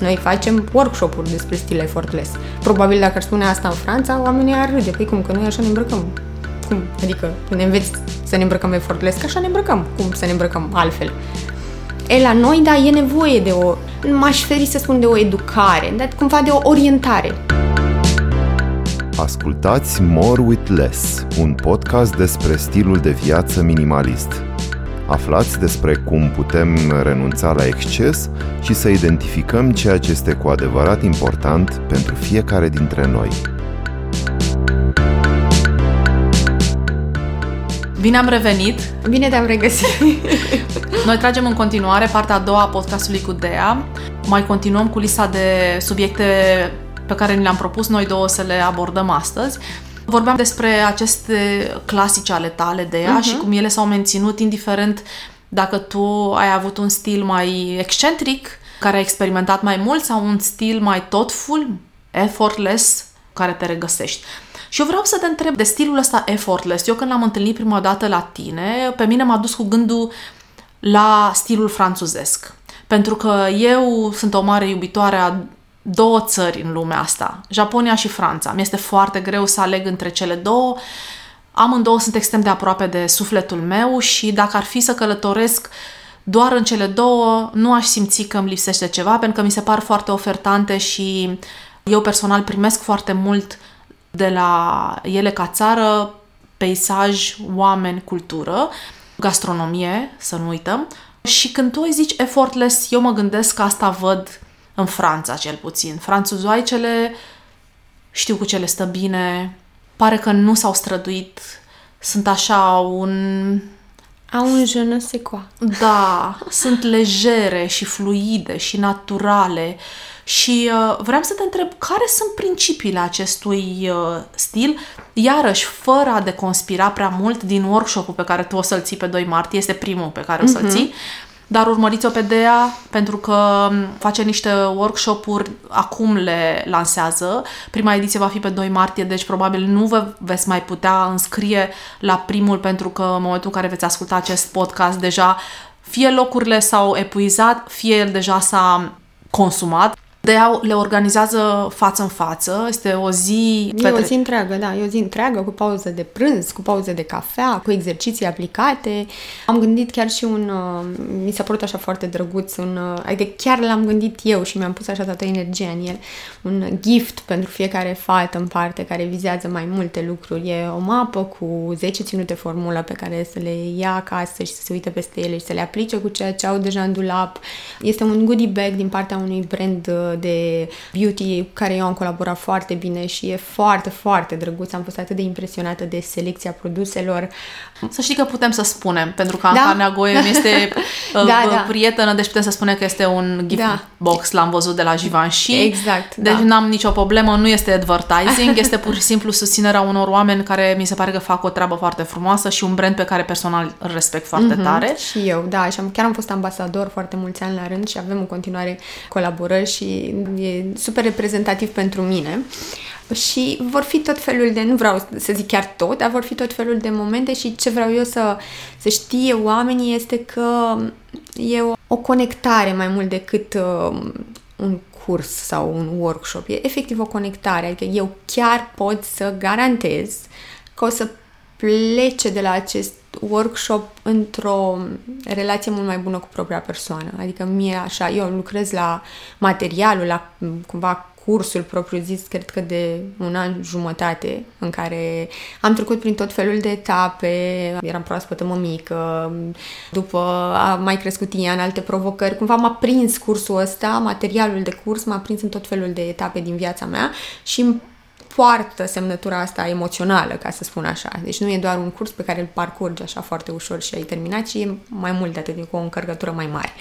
Noi facem workshop-uri despre stil effortless. Probabil dacă ar spune asta în Franța, oamenii ar râde. Păi cum, că noi așa ne îmbrăcăm. Cum? Adică ne înveți să ne îmbrăcăm effortless, că așa ne îmbrăcăm. Cum să ne îmbrăcăm altfel? E, la noi, da, e nevoie de o, m-aș feri să spun de o educare, dar cumva de o orientare. Ascultați More with Less, un podcast despre stilul de viață minimalist. Aflați despre cum putem renunța la exces și să identificăm ceea ce este cu adevărat important pentru fiecare dintre noi. Bine am revenit! Bine te-am regăsit! Noi tragem în continuare partea a doua a podcastului cu Dea. Mai continuăm cu lista de subiecte pe care ni le-am propus noi două să le abordăm astăzi. Vorbeam despre aceste clasice ale tale de ea uh-huh. și cum ele s-au menținut indiferent dacă tu ai avut un stil mai excentric, care ai experimentat mai mult sau un stil mai thoughtful, effortless, care te regăsești. Și eu vreau să te întreb de stilul ăsta effortless. Eu când l-am întâlnit prima dată la tine, pe mine m-a dus cu gândul la stilul franțuzesc. Pentru că eu sunt o mare iubitoare a două țări în lumea asta, Japonia și Franța. Mi este foarte greu să aleg între cele două. Amândouă sunt extrem de aproape de sufletul meu și dacă ar fi să călătoresc doar în cele două, nu aș simți că îmi lipsește ceva, pentru că mi se par foarte ofertante și eu personal primesc foarte mult de la ele ca țară, peisaj, oameni, cultură, gastronomie, să nu uităm. Și când tu îi zici effortless, eu mă gândesc că asta văd în Franța, cel puțin. Franțuzoaicele știu cu ce le stă bine, pare că nu s-au străduit, sunt așa un... Au un je ne sais quoi. Da, sunt legere și fluide și naturale și uh, vreau să te întreb care sunt principiile acestui uh, stil, iarăși fără a deconspira prea mult din workshop-ul pe care tu o să-l ții pe 2 martie, este primul pe care o să-l mhm. ții, uh-huh dar urmăriți-o pe Dea pentru că face niște workshop-uri, acum le lansează. Prima ediție va fi pe 2 martie, deci probabil nu vă veți mai putea înscrie la primul pentru că în momentul în care veți asculta acest podcast deja fie locurile s-au epuizat, fie el deja s-a consumat. De le organizează față în față, este o zi... E o zi întreagă, da, e o zi întreagă cu pauză de prânz, cu pauză de cafea, cu exerciții aplicate. Am gândit chiar și un... Uh, mi s-a părut așa foarte drăguț, un, uh, adică chiar l-am gândit eu și mi-am pus așa toată energia în el. Un gift pentru fiecare fată în parte care vizează mai multe lucruri. E o mapă cu 10 ținute formulă pe care să le ia acasă și să se uite peste ele și să le aplice cu ceea ce au deja în dulap. Este un goodie bag din partea unui brand uh, de beauty cu care eu am colaborat foarte bine și e foarte, foarte drăguț. Am fost atât de impresionată de selecția produselor. Să știi că putem să spunem, pentru că da? Anca Neagoie este da, uh, da. prietenă, deci putem să spunem că este un gift da. box, l-am văzut de la Givenchy. Exact. Deci da. n-am nicio problemă, nu este advertising, este pur și simplu susținerea unor oameni care mi se pare că fac o treabă foarte frumoasă și un brand pe care personal îl respect foarte mm-hmm. tare. Și eu, da, și am, chiar am fost ambasador foarte mulți ani la rând și avem în continuare colaborări și e super reprezentativ pentru mine. Și vor fi tot felul de, nu vreau să zic chiar tot, dar vor fi tot felul de momente și ce vreau eu să, să știe oamenii este că e o, o conectare mai mult decât uh, un curs sau un workshop. E efectiv o conectare, adică eu chiar pot să garantez că o să plece de la acest workshop într-o relație mult mai bună cu propria persoană. Adică mie așa, eu lucrez la materialul, la cumva cursul propriu zis, cred că de un an jumătate, în care am trecut prin tot felul de etape, eram proaspătă mămică, după a mai crescut în alte provocări, cumva m-a prins cursul ăsta, materialul de curs m-a prins în tot felul de etape din viața mea și poartă semnătura asta emoțională, ca să spun așa. Deci nu e doar un curs pe care îl parcurgi așa foarte ușor și ai terminat, ci e mai mult de atât, e cu o încărcătură mai mare.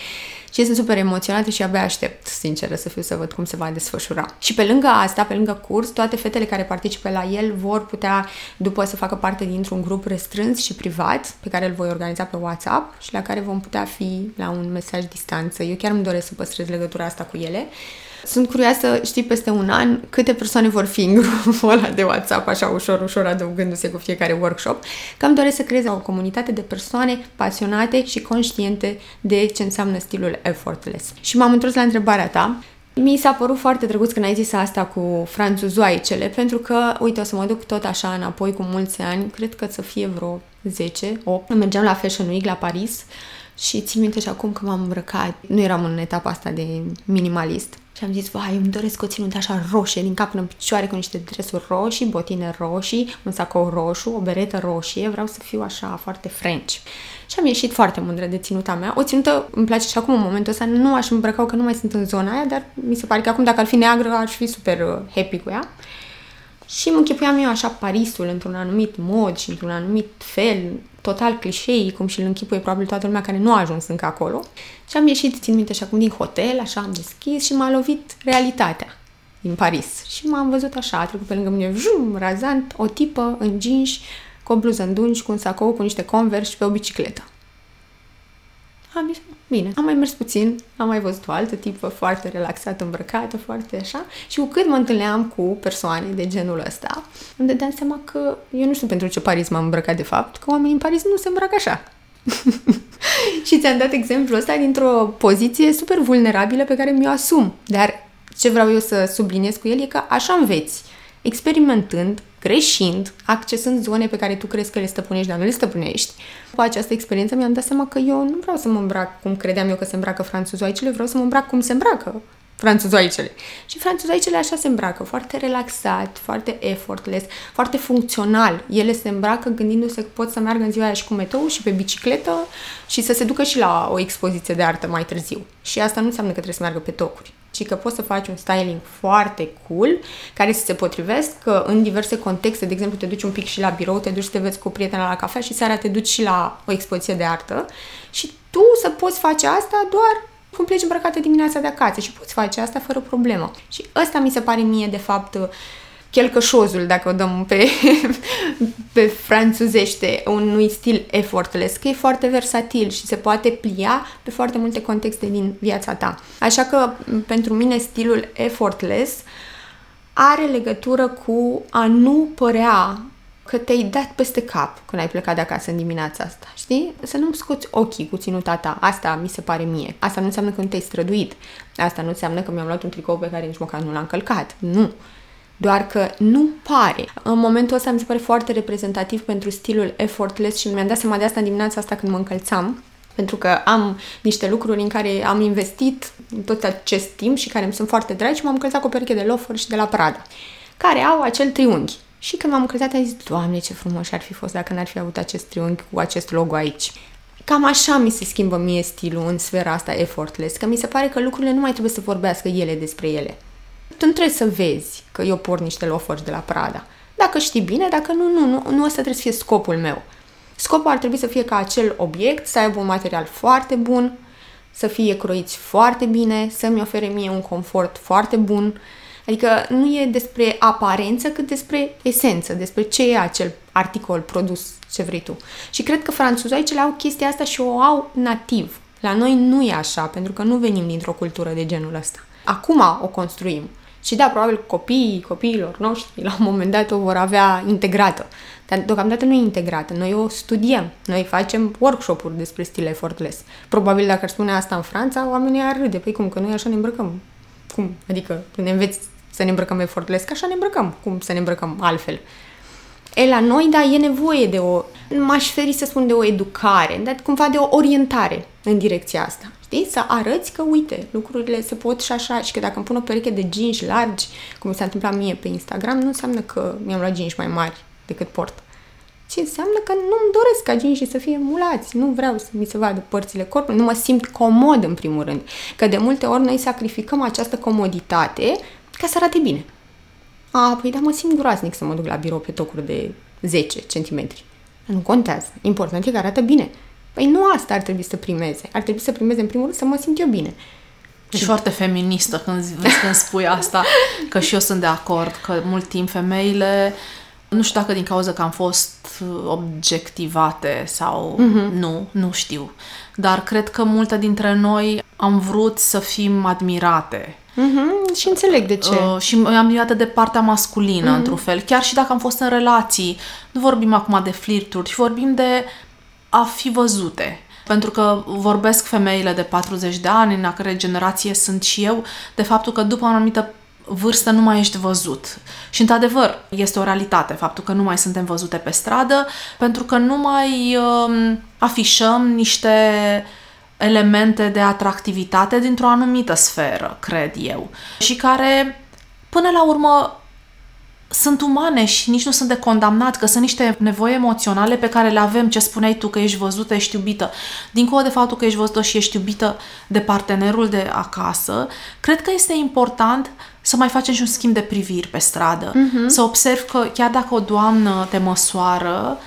Și sunt super emoționată și abia aștept, sinceră să fiu, să văd cum se va desfășura. Și pe lângă asta, pe lângă curs, toate fetele care participă la el vor putea, după să facă parte dintr-un grup restrâns și privat, pe care îl voi organiza pe WhatsApp și la care vom putea fi la un mesaj distanță. Eu chiar îmi doresc să păstrez legătura asta cu ele sunt curioasă, știi, peste un an, câte persoane vor fi în grupul ăla de WhatsApp, așa ușor, ușor adăugându-se cu fiecare workshop, că îmi doresc să creez o comunitate de persoane pasionate și conștiente de ce înseamnă stilul effortless. Și m-am întors la întrebarea ta, Mi s-a părut foarte drăguț când ai zis asta cu franțuzoaicele, pentru că, uite, o să mă duc tot așa înapoi cu mulți ani, cred că să fie vreo 10, 8. Mergeam la Fashion Week la Paris și țin minte și acum că m-am îmbrăcat, nu eram în etapa asta de minimalist. Și am zis, vai, îmi doresc o ținută așa roșie, din cap până în picioare, cu niște dresuri roșii, botine roșii, un sacou roșu, o beretă roșie, vreau să fiu așa foarte French. Și am ieșit foarte mândră de ținuta mea. O ținută îmi place și acum în momentul ăsta, nu aș îmbrăca că nu mai sunt în zona aia, dar mi se pare că acum dacă ar fi neagră aș fi super uh, happy cu ea. Și mă închipuiam eu așa Parisul într-un anumit mod și într-un anumit fel, total clișei, cum și îl închipuie probabil toată lumea care nu a ajuns încă acolo. Și am ieșit, țin minte, și acum din hotel, așa am deschis și m-a lovit realitatea din Paris. Și m-am văzut așa, a trecut pe lângă mine, jum, razant, o tipă în jeans, cu o bluză îndungi, cu un sacou, cu niște converse și pe o bicicletă. Am zis, bine, am mai mers puțin, am mai văzut o altă tipă foarte relaxată, îmbrăcată, foarte așa și cu cât mă întâlneam cu persoane de genul ăsta, îmi dădeam seama că eu nu știu pentru ce Paris m-am îmbrăcat de fapt, că oamenii în Paris nu se îmbracă așa. și ți-am dat exemplul ăsta dintr-o poziție super vulnerabilă pe care mi-o asum. Dar ce vreau eu să subliniez cu el e că așa înveți, experimentând, greșind, accesând zone pe care tu crezi că le stăpânești, dar nu le stăpânești. Cu această experiență mi-am dat seama că eu nu vreau să mă îmbrac cum credeam eu că se îmbracă franțuzoaicele, vreau să mă îmbrac cum se îmbracă franțuzoaicele. Și franțuzoaicele așa se îmbracă, foarte relaxat, foarte effortless, foarte funcțional. Ele se îmbracă gândindu-se că pot să meargă în ziua aia și cu metou și pe bicicletă și să se ducă și la o expoziție de artă mai târziu. Și asta nu înseamnă că trebuie să meargă pe tocuri ci că poți să faci un styling foarte cool, care să se potrivesc în diverse contexte. De exemplu, te duci un pic și la birou, te duci să te vezi cu prietena la cafea și seara te duci și la o expoziție de artă și tu să poți face asta doar cum pleci îmbrăcată dimineața de acasă și poți face asta fără problemă. Și ăsta mi se pare mie, de fapt, chelcășozul, dacă o dăm pe, pe franțuzește, unui stil effortless, că e foarte versatil și se poate plia pe foarte multe contexte din viața ta. Așa că, pentru mine, stilul effortless are legătură cu a nu părea că te-ai dat peste cap când ai plecat de acasă în dimineața asta, știi? Să nu-mi scoți ochii cu ținuta ta. Asta mi se pare mie. Asta nu înseamnă că nu te-ai străduit. Asta nu înseamnă că mi-am luat un tricou pe care nici măcar nu l-am călcat. Nu. Doar că nu pare. În momentul ăsta mi se pare foarte reprezentativ pentru stilul effortless și mi-am dat seama de asta în dimineața asta când mă încălțam pentru că am niște lucruri în care am investit tot acest timp și care îmi sunt foarte dragi și m-am încălțat cu o pereche de loafer și de la Prada, care au acel triunghi. Și când m-am încălțat, am zis, Doamne, ce frumos ar fi fost dacă n-ar fi avut acest triunghi cu acest logo aici. Cam așa mi se schimbă mie stilul în sfera asta effortless, că mi se pare că lucrurile nu mai trebuie să vorbească ele despre ele tu nu trebuie să vezi că eu port niște lofări de la Prada. Dacă știi bine, dacă nu, nu, nu, nu ăsta trebuie să fie scopul meu. Scopul ar trebui să fie ca acel obiect să aibă un material foarte bun, să fie croiți foarte bine, să-mi ofere mie un confort foarte bun. Adică nu e despre aparență, cât despre esență, despre ce e acel articol, produs, ce vrei tu. Și cred că franțuzoicele au chestia asta și o au nativ. La noi nu e așa, pentru că nu venim dintr-o cultură de genul ăsta. Acum o construim. Și da, probabil copiii copiilor noștri la un moment dat o vor avea integrată. Dar deocamdată nu e integrată. Noi o studiem. Noi facem workshop-uri despre stil effortless. Probabil dacă ar spune asta în Franța, oamenii ar râde. Păi cum, că noi așa ne îmbrăcăm. Cum? Adică ne înveți să ne îmbrăcăm effortless, că așa ne îmbrăcăm. Cum să ne îmbrăcăm altfel? E, la noi, da, e nevoie de o, m-aș feri să spun de o educare, dar cumva de o orientare în direcția asta. Știi? Să arăți că, uite, lucrurile se pot și așa și că dacă îmi pun o pereche de jeans largi, cum s-a întâmplat mie pe Instagram, nu înseamnă că mi-am luat jeans mai mari decât port. Ci înseamnă că nu-mi doresc ca jeans să fie mulați. Nu vreau să mi se vadă părțile corpului. Nu mă simt comod, în primul rând. Că de multe ori noi sacrificăm această comoditate ca să arate bine. A, păi da, mă simt groaznic să mă duc la birou pe tocuri de 10 cm. Nu contează. Important e că arată bine. Păi nu asta ar trebui să primeze. Ar trebui să primeze, în primul rând, să mă simt eu bine. Și foarte feministă când, vezi când spui asta, că și eu sunt de acord, că mult timp femeile, nu știu dacă din cauza că am fost objectivate sau uh-huh. nu, nu știu, dar cred că multe dintre noi am vrut să fim admirate. Uh-huh. Și înțeleg de ce. Uh, și am admirată de partea masculină, uh-huh. într-un fel. Chiar și dacă am fost în relații, nu vorbim acum de flirturi, vorbim de a fi văzute, Pentru că vorbesc femeile de 40 de ani, în a care generație sunt și eu, de faptul că după o anumită vârstă nu mai ești văzut. Și într-adevăr, este o realitate faptul că nu mai suntem văzute pe stradă, pentru că nu mai um, afișăm niște elemente de atractivitate dintr-o anumită sferă, cred eu, și care, până la urmă, sunt umane și nici nu sunt de condamnat, că sunt niște nevoi emoționale pe care le avem, ce spuneai tu, că ești văzută, ești iubită. Dincolo de faptul că ești văzută și ești iubită de partenerul de acasă, cred că este important să mai facem și un schimb de priviri pe stradă, uh-huh. să observ că chiar dacă o doamnă te măsoară,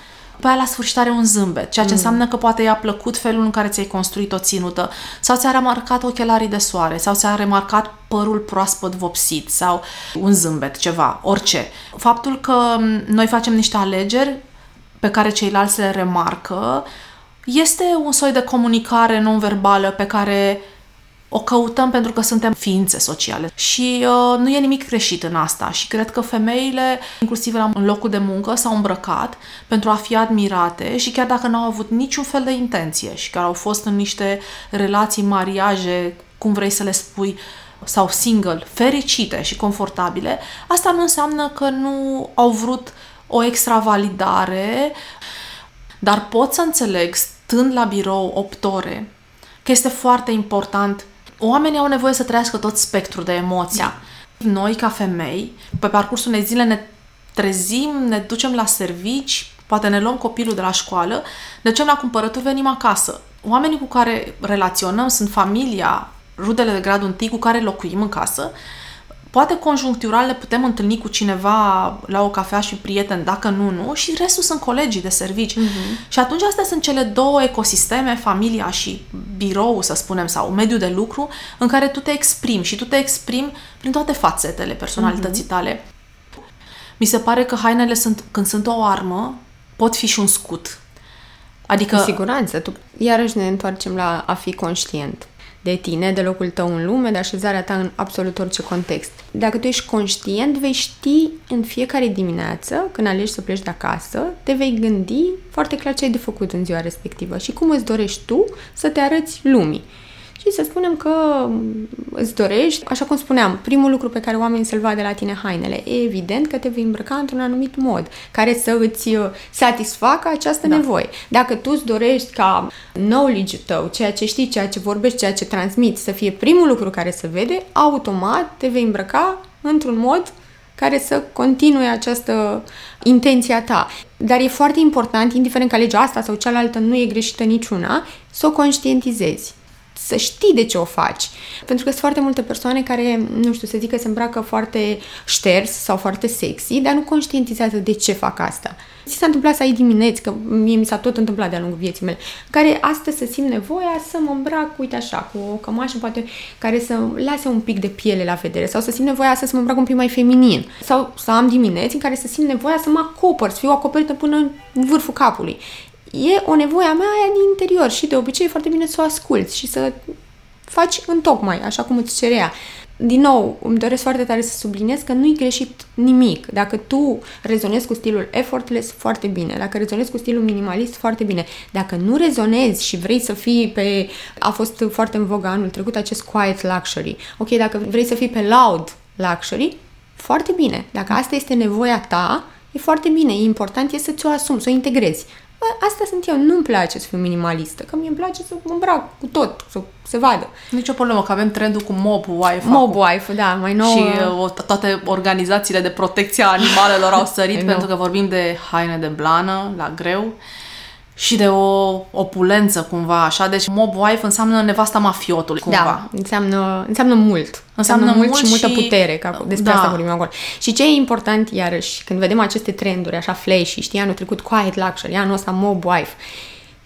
pe aia la sfârșit are un zâmbet, ceea ce mm. înseamnă că poate i-a plăcut felul în care ți-ai construit o ținută, sau ți-a remarcat ochelarii de soare, sau ți-a remarcat părul proaspăt vopsit, sau un zâmbet, ceva, orice. Faptul că noi facem niște alegeri pe care ceilalți le remarcă, este un soi de comunicare non-verbală pe care o căutăm pentru că suntem ființe sociale și uh, nu e nimic greșit în asta și cred că femeile, inclusiv la, în locul de muncă, s-au îmbrăcat pentru a fi admirate și chiar dacă n-au avut niciun fel de intenție și care au fost în niște relații, mariaje, cum vrei să le spui, sau single, fericite și confortabile, asta nu înseamnă că nu au vrut o extravalidare, dar pot să înțeleg, stând la birou 8 ore, că este foarte important oamenii au nevoie să trăiască tot spectrul de emoții. Da. Noi, ca femei, pe parcursul unei zile ne trezim, ne ducem la servici, poate ne luăm copilul de la școală, ne ducem la cumpărături, venim acasă. Oamenii cu care relaționăm sunt familia, rudele de gradul întâi cu care locuim în casă Poate conjunctural le putem întâlni cu cineva la o cafea și prieten, dacă nu, nu, și restul sunt colegii de servici. Uh-huh. Și atunci astea sunt cele două ecosisteme, familia și birou, să spunem, sau mediul de lucru, în care tu te exprimi și tu te exprimi prin toate fațetele personalității uh-huh. tale. Mi se pare că hainele sunt, când sunt o armă, pot fi și un scut. Adică... Cu siguranță. Tu, iarăși ne întoarcem la a fi conștient de tine, de locul tău în lume, de așezarea ta în absolut orice context. Dacă tu ești conștient, vei ști în fiecare dimineață, când alegi să pleci de acasă, te vei gândi foarte clar ce ai de făcut în ziua respectivă și cum îți dorești tu să te arăți lumii. Și să spunem că îți dorești, așa cum spuneam, primul lucru pe care oamenii să-l vadă la tine hainele. E evident că te vei îmbrăca într-un anumit mod, care să îți uh, satisfacă această da. nevoie. Dacă tu îți dorești ca knowledge-ul tău, ceea ce știi, ceea ce vorbești, ceea ce transmiți, să fie primul lucru care se vede, automat te vei îmbrăca într-un mod care să continue această intenția ta. Dar e foarte important, indiferent că alegi asta sau cealaltă, nu e greșită niciuna, să o conștientizezi să știi de ce o faci. Pentru că sunt foarte multe persoane care, nu știu, să zic că se îmbracă foarte șters sau foarte sexy, dar nu conștientizează de ce fac asta. Ți s-a întâmplat să ai dimineți, că mie mi s-a tot întâmplat de-a lungul vieții mele, care astăzi să simt nevoia să mă îmbrac, uite așa, cu o cămașă poate care să lase un pic de piele la vedere sau să simt nevoia să mă îmbrac un pic mai feminin sau să am dimineți în care să simt nevoia să mă acopăr, să fiu acoperită până în vârful capului e o nevoie a mea aia din interior și de obicei e foarte bine să o asculți și să faci în tocmai, așa cum îți cerea. Din nou, îmi doresc foarte tare să subliniez că nu-i greșit nimic. Dacă tu rezonezi cu stilul effortless, foarte bine. Dacă rezonezi cu stilul minimalist, foarte bine. Dacă nu rezonezi și vrei să fii pe... A fost foarte în vogă anul trecut acest quiet luxury. Ok, dacă vrei să fii pe loud luxury, foarte bine. Dacă asta este nevoia ta, e foarte bine. E important e să ți-o asumi, să o integrezi asta sunt eu, nu-mi place să fiu minimalistă, că mie îmi place să mă îmbrac cu tot, să se vadă. Nici o problemă, că avem trendul cu mob wife. Mob wife, da, mai nou. Și uh, toate organizațiile de protecție a animalelor au sărit pentru că vorbim de haine de blană, la greu și de o opulență cumva, așa. Deci mob wife înseamnă nevasta mafiotului cumva. Da, înseamnă, înseamnă mult. Înseamnă, înseamnă mult și, multă și... putere, ca despre da. asta vorbim acolo. Și ce e important, iarăși, când vedem aceste trenduri așa flashy, știi, anul trecut quiet luxury, anul ăsta mob wife,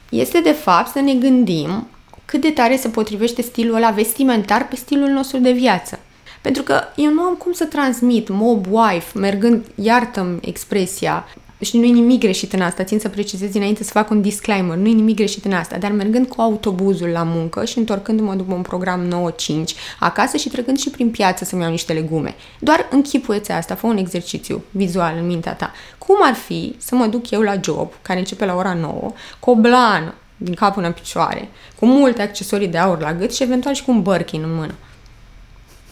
este de fapt să ne gândim cât de tare se potrivește stilul ăla vestimentar pe stilul nostru de viață. Pentru că eu nu am cum să transmit mob wife mergând, iartă expresia, și nu e nimic greșit în asta, țin să precizez dinainte să fac un disclaimer, nu e nimic greșit în asta, dar mergând cu autobuzul la muncă și întorcându-mă după un program 9-5 acasă și trecând și prin piață să-mi iau niște legume. Doar închipuieți asta, fă un exercițiu vizual în mintea ta. Cum ar fi să mă duc eu la job, care începe la ora 9, cu o blană, din cap până în picioare, cu multe accesorii de aur la gât și eventual și cu un Birkin în mână.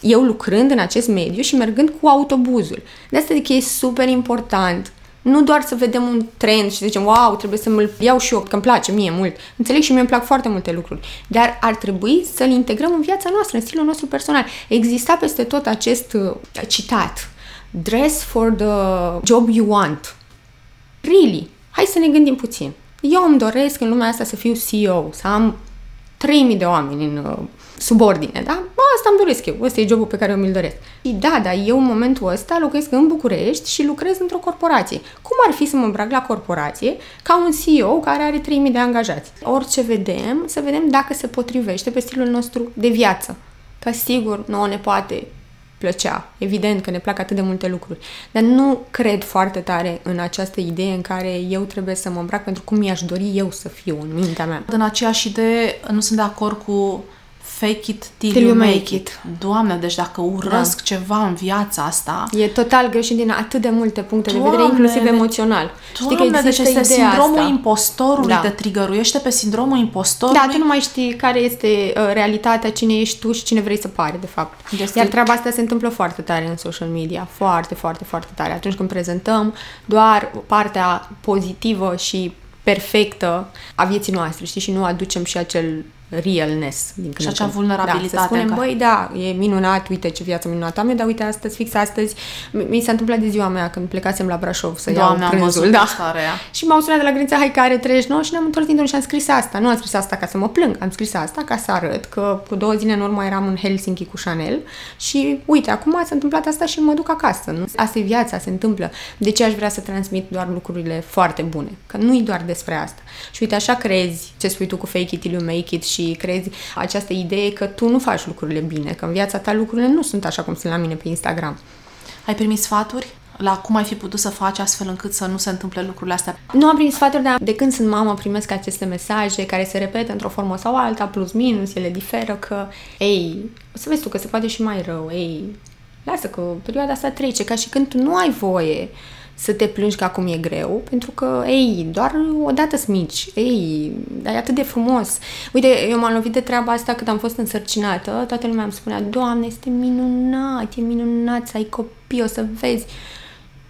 Eu lucrând în acest mediu și mergând cu autobuzul. De asta zic că e super important nu doar să vedem un trend și să zicem, wow, trebuie să mă iau și eu, că îmi place mie mult. Înțeleg și mie îmi plac foarte multe lucruri. Dar ar trebui să-l integrăm în viața noastră, în stilul nostru personal. Exista peste tot acest uh, citat. Dress for the job you want. Really? Hai să ne gândim puțin. Eu îmi doresc în lumea asta să fiu CEO, să am 3000 de oameni în uh, subordine, da? Bă, asta îmi doresc eu, ăsta e jobul pe care eu mi-l doresc. Și da, dar eu în momentul ăsta locuiesc în București și lucrez într-o corporație. Cum ar fi să mă îmbrac la corporație ca un CEO care are 3000 de angajați? Orice vedem, să vedem dacă se potrivește pe stilul nostru de viață. Că sigur, nouă ne poate plăcea. Evident că ne plac atât de multe lucruri. Dar nu cred foarte tare în această idee în care eu trebuie să mă îmbrac pentru cum mi-aș dori eu să fiu în mintea mea. În aceeași idee, nu sunt de acord cu fake it till, till you make it. it. Doamne, deci dacă urăsc da. ceva în viața asta... E total greșit din atât de multe puncte Doamne, de vedere, inclusiv emoțional. Doamne, știi că deci este sindromul asta. impostorului, da. te trigăruiește pe sindromul impostorului. Da, tu nu mai știi care este uh, realitatea, cine ești tu și cine vrei să pari, de fapt. Este... Iar treaba asta se întâmplă foarte tare în social media, foarte, foarte, foarte tare. Atunci când prezentăm doar partea pozitivă și perfectă a vieții noastre, știi, și nu aducem și acel realness. Din când și acea vulnerabilitate. Da, să spunem, băi, da, e minunat, uite ce viață minunată am, dar uite astăzi, fix astăzi, mi s-a întâmplat de ziua mea când plecasem la Brașov să Doamne, iau prânzul. da. Și m-au sunat de la granița, hai care 39 și ne-am întors din și am scris asta. Nu am scris asta ca să mă plâng, am scris asta ca să arăt că cu două zile în urmă eram în Helsinki cu Chanel și uite, acum s-a întâmplat asta și mă duc acasă. Nu? Asta e viața, se întâmplă. De ce aș vrea să transmit doar lucrurile foarte bune? Că nu e doar despre asta. Și uite, așa crezi ce spui tu cu fake it till you make it și crezi această idee că tu nu faci lucrurile bine, că în viața ta lucrurile nu sunt așa cum sunt la mine pe Instagram. Ai primit sfaturi? la cum ai fi putut să faci astfel încât să nu se întâmple lucrurile astea? Nu am primit sfaturi, dar de când sunt mamă primesc aceste mesaje care se repetă într-o formă sau alta, plus minus, ele diferă, că, ei, o să vezi tu că se poate și mai rău, ei, lasă că perioada asta trece, ca și când tu nu ai voie să te plângi că acum e greu, pentru că, ei, doar o dată mici, ei, dar e atât de frumos. Uite, eu m-am lovit de treaba asta când am fost însărcinată, toată lumea îmi spunea, Doamne, este minunat, e minunat să ai copii, o să vezi.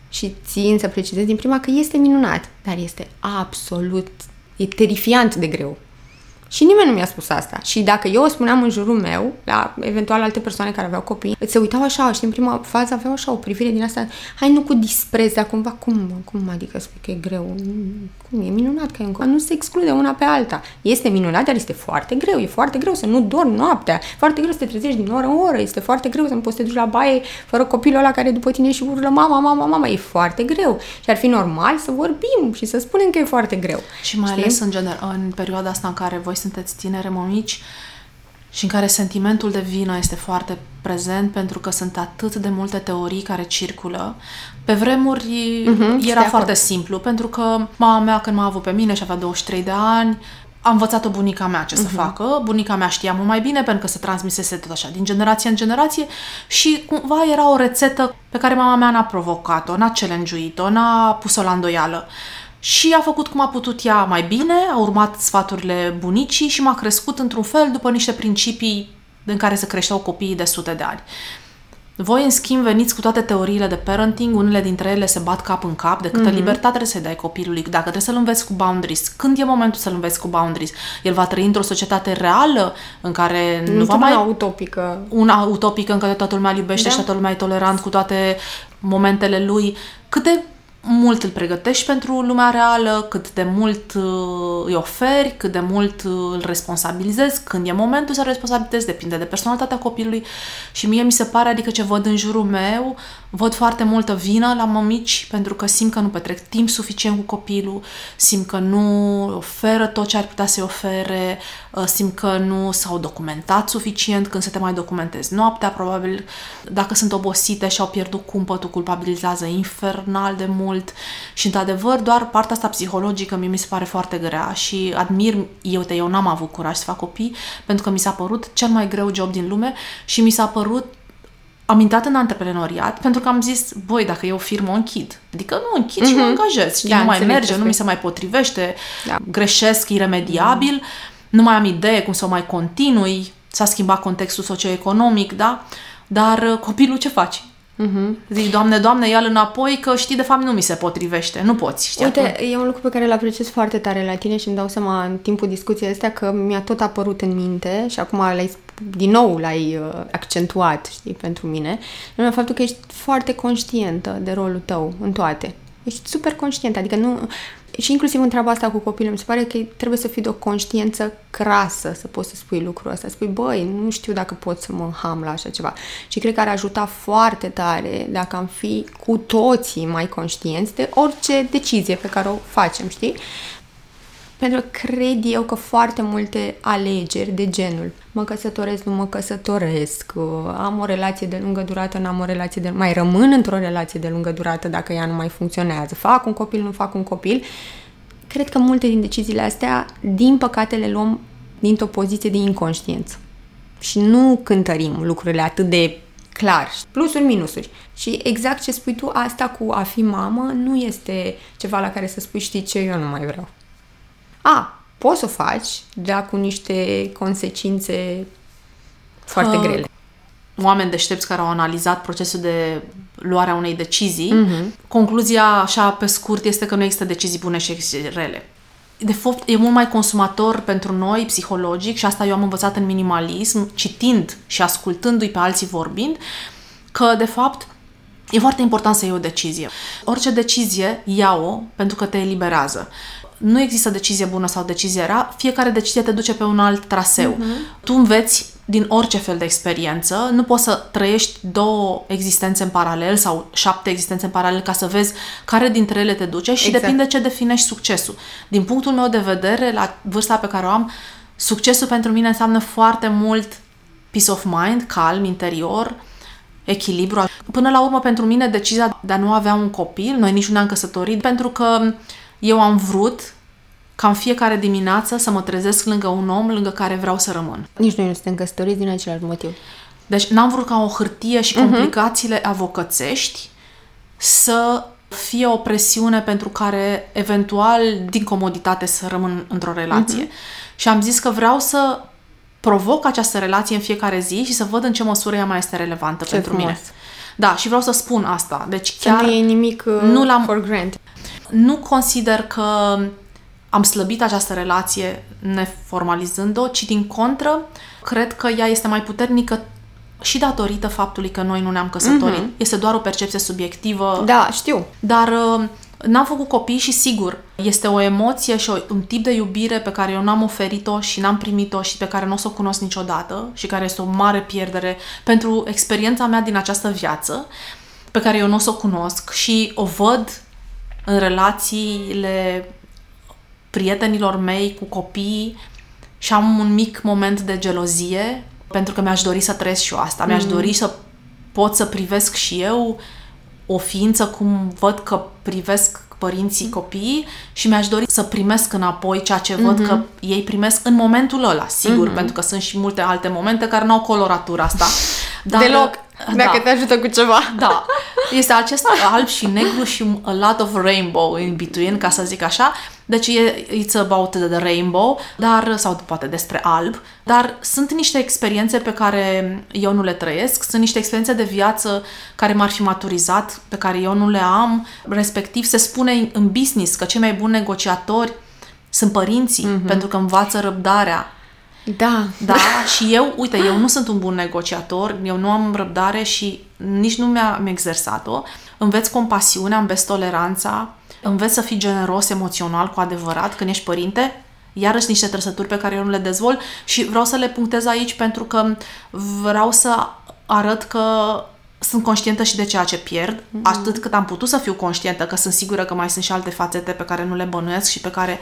Și țin să precizez din prima că este minunat, dar este absolut, e terifiant de greu. Și nimeni nu mi-a spus asta. Și dacă eu o spuneam în jurul meu, la eventual alte persoane care aveau copii, se uitau așa și în prima fază aveau așa o privire din asta, hai nu cu dispreț, dar cumva, cum, cum adică spui că e greu? Cum, e minunat că e un Nu se exclude una pe alta. Este minunat, dar este foarte greu. E foarte greu să nu dormi noaptea. Foarte greu să te trezești din oră în oră. Este foarte greu să nu poți să te duci la baie fără copilul ăla care după tine și urlă mama, mama, mama. E foarte greu. Și ar fi normal să vorbim și să spunem că e foarte greu. Și mai Știi? ales în, general, în perioada asta în care voi sunteți tinere mămici și în care sentimentul de vină este foarte prezent pentru că sunt atât de multe teorii care circulă. Pe vremuri uh-huh, era foarte simplu, pentru că mama mea când m-a avut pe mine și avea 23 de ani, a învățat-o bunica mea ce uh-huh. să mhm. facă. Bunica mea știa mult mai bine pentru că se transmisese tot așa, din generație în generație și cumva era o rețetă pe care mama mea n-a provocat-o, n-a challenge-uit-o, n-a pus-o la îndoială și a făcut cum a putut ea mai bine, a urmat sfaturile bunicii și m-a crescut într-un fel după niște principii în care se creșteau copiii de sute de ani. Voi, în schimb, veniți cu toate teoriile de parenting, unele dintre ele se bat cap în cap, de câtă mm-hmm. libertate trebuie să-i dai copilului, dacă trebuie să-l înveți cu boundaries, când e momentul să-l înveți cu boundaries? El va trăi într-o societate reală în care nu, nu va mai... Una utopică. Una utopică în care toată lumea iubește da. și toată lumea e tolerant cu toate momentele lui. Cât de mult îl pregătești pentru lumea reală, cât de mult uh, îi oferi, cât de mult uh, îl responsabilizezi, când e momentul să responsabilizezi, depinde de personalitatea copilului. Și mie mi se pare, adică ce văd în jurul meu, văd foarte multă vină la mămici pentru că simt că nu petrec timp suficient cu copilul, simt că nu oferă tot ce ar putea să-i ofere, uh, simt că nu s-au documentat suficient, când să te mai documentezi noaptea, probabil dacă sunt obosite și au pierdut cumpătul, culpabilizează infernal de mult mult și, într-adevăr, doar partea asta psihologică mie mi se pare foarte grea și admir, eu, te, eu n-am avut curaj să fac copii pentru că mi s-a părut cel mai greu job din lume și mi s-a părut am intrat în antreprenoriat pentru că am zis, băi, dacă eu o firmă o închid. Adică nu închid mm-hmm. și mă angajez. Știi, Da, nu mai înțeleg merge, ce nu mi spui. se mai potrivește, Da. greșesc iremediabil, nu mai am idee cum să o mai continui, s-a schimbat contextul socioeconomic, da? Dar uh, copilul ce faci? Mhm. Zici, Doamne, Doamne, ia-l înapoi că știi, de fapt nu mi se potrivește. Nu poți, știi? atunci. Uite, e un lucru pe care îl apreciez foarte tare la tine și îmi dau seama în timpul discuției astea că mi-a tot apărut în minte și acum l-ai, din nou l-ai uh, accentuat, știi, pentru mine, numai faptul că ești foarte conștientă de rolul tău în toate. Ești super conștientă, adică nu... Și inclusiv în treaba asta cu copilul, mi se pare că trebuie să fii de o conștiență crasă să poți să spui lucrul ăsta. Să spui, băi, nu știu dacă pot să mă ham la așa ceva. Și cred că ar ajuta foarte tare dacă am fi cu toții mai conștienți de orice decizie pe care o facem, știi? Pentru că cred eu că foarte multe alegeri de genul mă căsătoresc, nu mă căsătoresc, uh, am o relație de lungă durată, nu am o relație de... mai rămân într-o relație de lungă durată dacă ea nu mai funcționează, fac un copil, nu fac un copil, cred că multe din deciziile astea, din păcate, le luăm dintr-o poziție de inconștiență. Și nu cântărim lucrurile atât de clar, plusuri, minusuri. Și exact ce spui tu, asta cu a fi mamă nu este ceva la care să spui, știi ce, eu nu mai vreau. A, poți să o faci, dar cu niște consecințe foarte Uh, grele. oameni deștepți care au analizat procesul de luarea unei decizii, Mhm. mm-hmm. concluzia, așa pe scurt, este că nu există decizii bune și decizii rele. De fapt, e mult mai consumator pentru noi, psihologic, și asta eu am învățat în minimalism, citind și ascultându-i pe alții vorbind, că, de fapt, e foarte important să iei o decizie. Orice decizie, ia-o pentru că te eliberează. Nu există decizie bună sau decizie rea, fiecare decizie te duce pe un alt traseu. Uh-huh. Tu înveți din orice fel de experiență, nu poți să trăiești două existențe în paralel sau șapte existențe în paralel ca să vezi care dintre ele te duce și Exact. depinde ce definești succesul. Din punctul meu de vedere, la vârsta pe care o am, succesul pentru mine înseamnă foarte mult peace of mind, calm interior, echilibru. Până la urmă, pentru mine, decizia de a nu avea un copil, noi nici nu ne-am căsătorit, pentru că eu am vrut ca în fiecare dimineață să mă trezesc lângă un om lângă care vreau să rămân. Nici noi nu suntem căsătoriți din același motiv. Deci n-am vrut ca o hârtie și complicațiile avocățești să fie o presiune pentru care eventual din comoditate să rămân într-o relație. Și am zis că vreau să provoc această relație în fiecare zi și să văd în ce măsură ea mai este relevantă Ce pentru frumos. mine. Da, și vreau să spun asta. Deci Chiar chiar nu e nimic uh, nu l-am- for granted. Nu consider că am slăbit această relație neformalizând-o, ci din contră, cred că ea este mai puternică și datorită faptului că noi nu ne-am căsătorit. Mm-hmm. Este doar o percepție subiectivă, Da, știu. dar uh, n-am făcut copii și sigur, este o emoție și o, un tip de iubire pe care eu n-am oferit-o și n-am primit-o și pe care nu o să o cunosc niciodată și care este o mare pierdere pentru experiența mea din această viață pe care eu nu o să o cunosc și o văd în relațiile prietenilor mei cu copii și am un mic moment de gelozie pentru că mi-aș dori să trăiesc și eu asta. Mi-aș dori să pot să privesc și eu o ființă cum văd că privesc părinții copiii și mi-aș dori să primesc înapoi ceea ce văd că ei primesc în momentul ăla, sigur, pentru că sunt și multe alte momente care nu au coloratura asta. Dar, Deloc. Dacă te ajută cu ceva. da. Este acest alb și negru și a lot of rainbow in between, ca să zic așa. Deci e it's about the rainbow, dar, sau poate despre alb, dar sunt niște experiențe pe care eu nu le trăiesc, sunt niște experiențe de viață care m-ar fi maturizat, pe care eu nu le am, respectiv se spune în business că cei mai buni negociatori sunt părinții, mm-hmm. pentru că învață răbdarea, Da. da, și eu, uite, eu nu sunt un bun negociator, eu nu am răbdare și nici nu mi-am exersat-o. Înveți compasiunea, înveți toleranța, înveți să fii generos emoțional cu adevărat când ești părinte, iarăși niște trăsături pe care eu nu le dezvolt și vreau să le punctez aici pentru că vreau să arăt că sunt conștientă și de ceea ce pierd, mm-hmm. atât cât am putut să fiu conștientă, că sunt sigură că mai sunt și alte fațete pe care nu le bănuiesc și pe care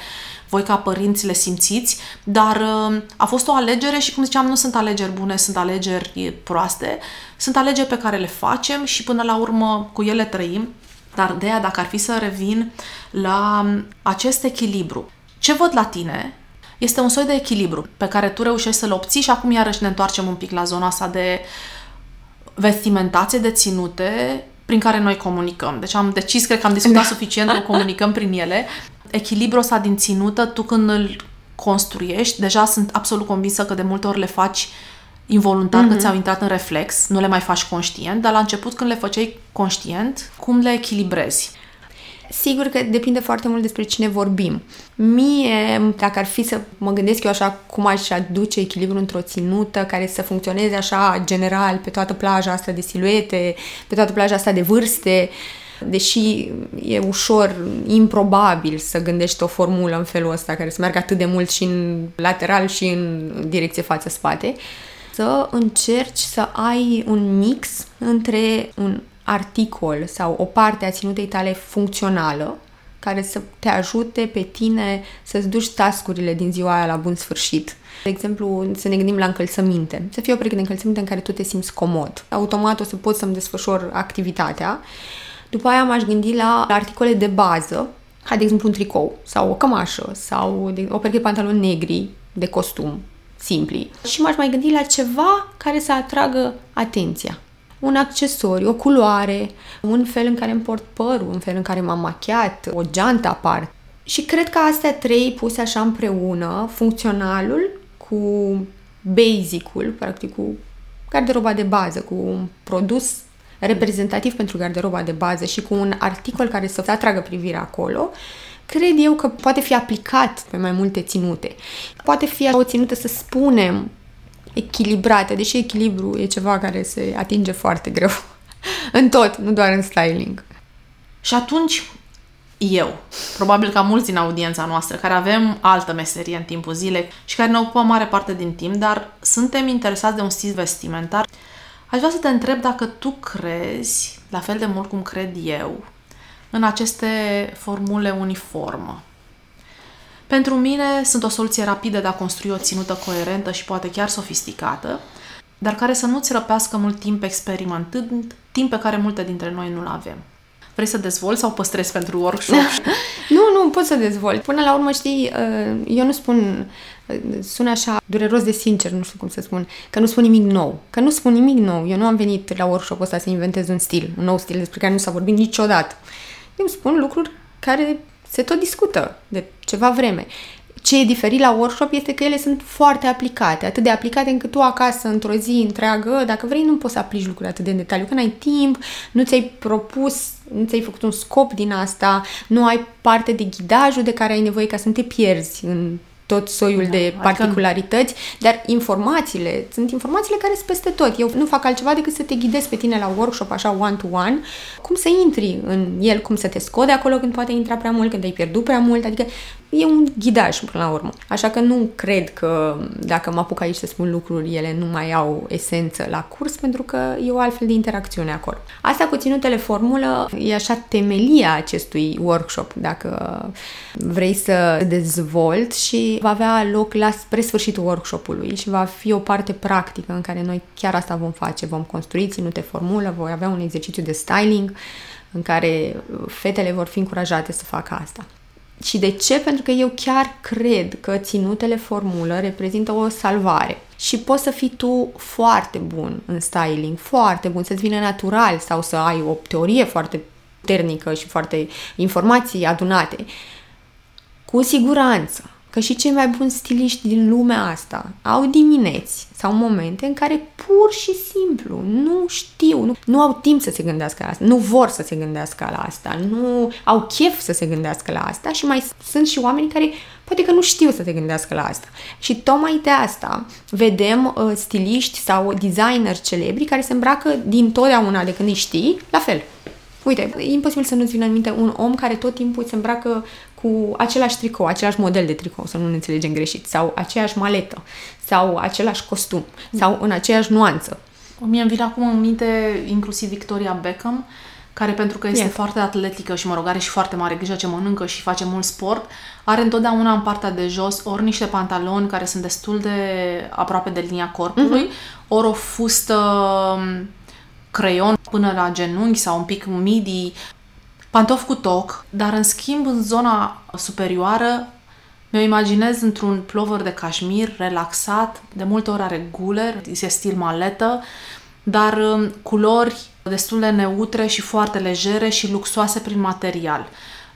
voi ca părinți le simțiți, dar uh, a fost o alegere și, cum ziceam, nu sunt alegeri bune, sunt alegeri proaste, sunt alegeri pe care le facem și până la urmă cu ele trăim, dar de aia, dacă ar fi să revin la acest echilibru, ce văd la tine este un soi de echilibru pe care tu reușești să-l obții și acum iarăși ne întoarcem un pic la zona asta de vestimentație de ținute prin care noi comunicăm. Deci am decis, cred că am discutat Da. suficient că comunicăm prin ele. Echilibrul ăsta din ținută, tu când îl construiești, deja sunt absolut convinsă că de multe ori le faci involuntar, mm-hmm. că ți-au intrat în reflex, nu le mai faci conștient, dar la început când le făceai conștient, cum le echilibrezi? Sigur că depinde foarte mult despre cine vorbim. Mie, dacă ar fi să mă gândesc eu așa cum aș aduce echilibru într-o ținută care să funcționeze așa general pe toată plaja asta de siluete, pe toată plaja asta de vârste, deși e ușor improbabil să gândești o formulă în felul ăsta care să meargă atât de mult și în lateral și în direcție față-spate, să încerci să ai un mix între un articol sau o parte a ținutei tale funcțională care să te ajute pe tine să-ți duci tascurile din ziua aia la bun sfârșit. De exemplu, să ne gândim la încălțăminte. Să fie o pereche de încălțăminte în care tu te simți comod. Automat o să pot să-mi desfășor activitatea. După aia m-aș gândi la articole de bază, ca de exemplu un tricou sau o cămașă sau de, o pereche de pantaloni negri de costum, simpli. Și m-aș mai gândi la ceva care să atragă atenția un accesoriu, o culoare, un fel în care îmi port părul, un fel în care m-am machiat, o geantă aparte. Și cred că astea trei puse așa împreună, funcționalul cu basic-ul, practic cu garderoba de bază, cu un produs reprezentativ pentru garderoba de bază și cu un articol care să atragă privirea acolo, cred eu că poate fi aplicat pe mai multe ținute. Poate fi o ținută, să spunem, echilibrată, deși echilibru e ceva care se atinge foarte greu în tot, nu doar în styling. Și atunci, eu, probabil ca mulți din audiența noastră, care avem altă meserie în timpul zilei și care ne ocupă mare parte din timp, dar suntem interesați de un stil vestimentar, aș vrea să te întreb dacă tu crezi, la fel de mult cum cred eu, în aceste formule uniformă. Pentru mine sunt o soluție rapidă de a construi o ținută coerentă și poate chiar sofisticată, dar care să nu-ți răpească mult timp experimentând, timp pe care multe dintre noi nu-l avem. Vrei să dezvolți sau păstrezi pentru workshop? nu, nu, pot să dezvolt. Până la urmă, știi, eu nu spun, sună așa dureros de sincer, nu știu cum să spun, că nu spun nimic nou. Că nu spun nimic nou. Eu nu am venit la workshop ăsta să inventez un stil, un nou stil despre care nu s-a vorbit niciodată. Eu spun lucruri care se tot discută de ceva vreme. Ce e diferit la workshop este că ele sunt foarte aplicate, atât de aplicate încât tu acasă, într-o zi întreagă, dacă vrei, nu poți să aplici lucruri atât de în detaliu, că n-ai timp, nu ți-ai propus, nu ți-ai făcut un scop din asta, nu ai parte de ghidajul de care ai nevoie ca să nu te pierzi în tot soiul da, de particularități, dar informațiile, sunt informațiile care sunt peste tot. Eu nu fac altceva decât să te ghidez pe tine la workshop, așa one-to-one, cum să intri în el, cum să te scodi de acolo când poate intra prea mult, când ai pierdut prea mult, adică e un ghidaj până la urmă. Așa că nu cred că dacă mă apuc aici să spun lucruri, ele nu mai au esență la curs, pentru că e o altfel de interacțiune acolo. Asta cu ținutele formulă e așa temelia acestui workshop, dacă vrei să dezvolt și va avea loc la spre sfârșitul workshopului și va fi o parte practică în care noi chiar asta vom face. Vom construi ținute formulă, voi avea un exercițiu de styling în care fetele vor fi încurajate să facă asta. Și de ce? Pentru că eu chiar cred că ținutele formulă reprezintă o salvare. Și poți să fii tu foarte bun în styling, foarte bun, să-ți vină natural sau să ai o teorie foarte puternică și foarte informații adunate. Cu siguranță că și cei mai buni stiliști din lumea asta au dimineți sau momente în care pur și simplu nu știu, nu, nu au timp să se gândească la asta, nu vor să se gândească la asta, nu au chef să se gândească la asta și mai sunt și oameni care poate că nu știu să se gândească la asta. Și tocmai de asta vedem uh, stiliști sau designeri celebri care se îmbracă din totdeauna de când îi știi, la fel. Uite, e imposibil să nu-ți vină în minte un om care tot timpul se îmbracă cu același tricou, același model de tricou, să nu ne înțelegem greșit, sau aceeași maletă, sau același costum, sau în aceeași nuanță. Mie îmi vine acum în minte inclusiv Victoria Beckham, care pentru că este Yes. foarte atletică și, mă rog, are și foarte mare grijă ce mănâncă și face mult sport, are întotdeauna în partea de jos ori niște pantaloni care sunt destul de aproape de linia corpului, ori o fustă um, creion până la genunchi sau un pic midi, pantofi cu toc, dar în schimb în zona superioară mi-o imaginez într-un plover de cașmir relaxat, de multe ori are guler, este stil maletă, dar um, culori destul de neutre și foarte legere și luxoase prin material.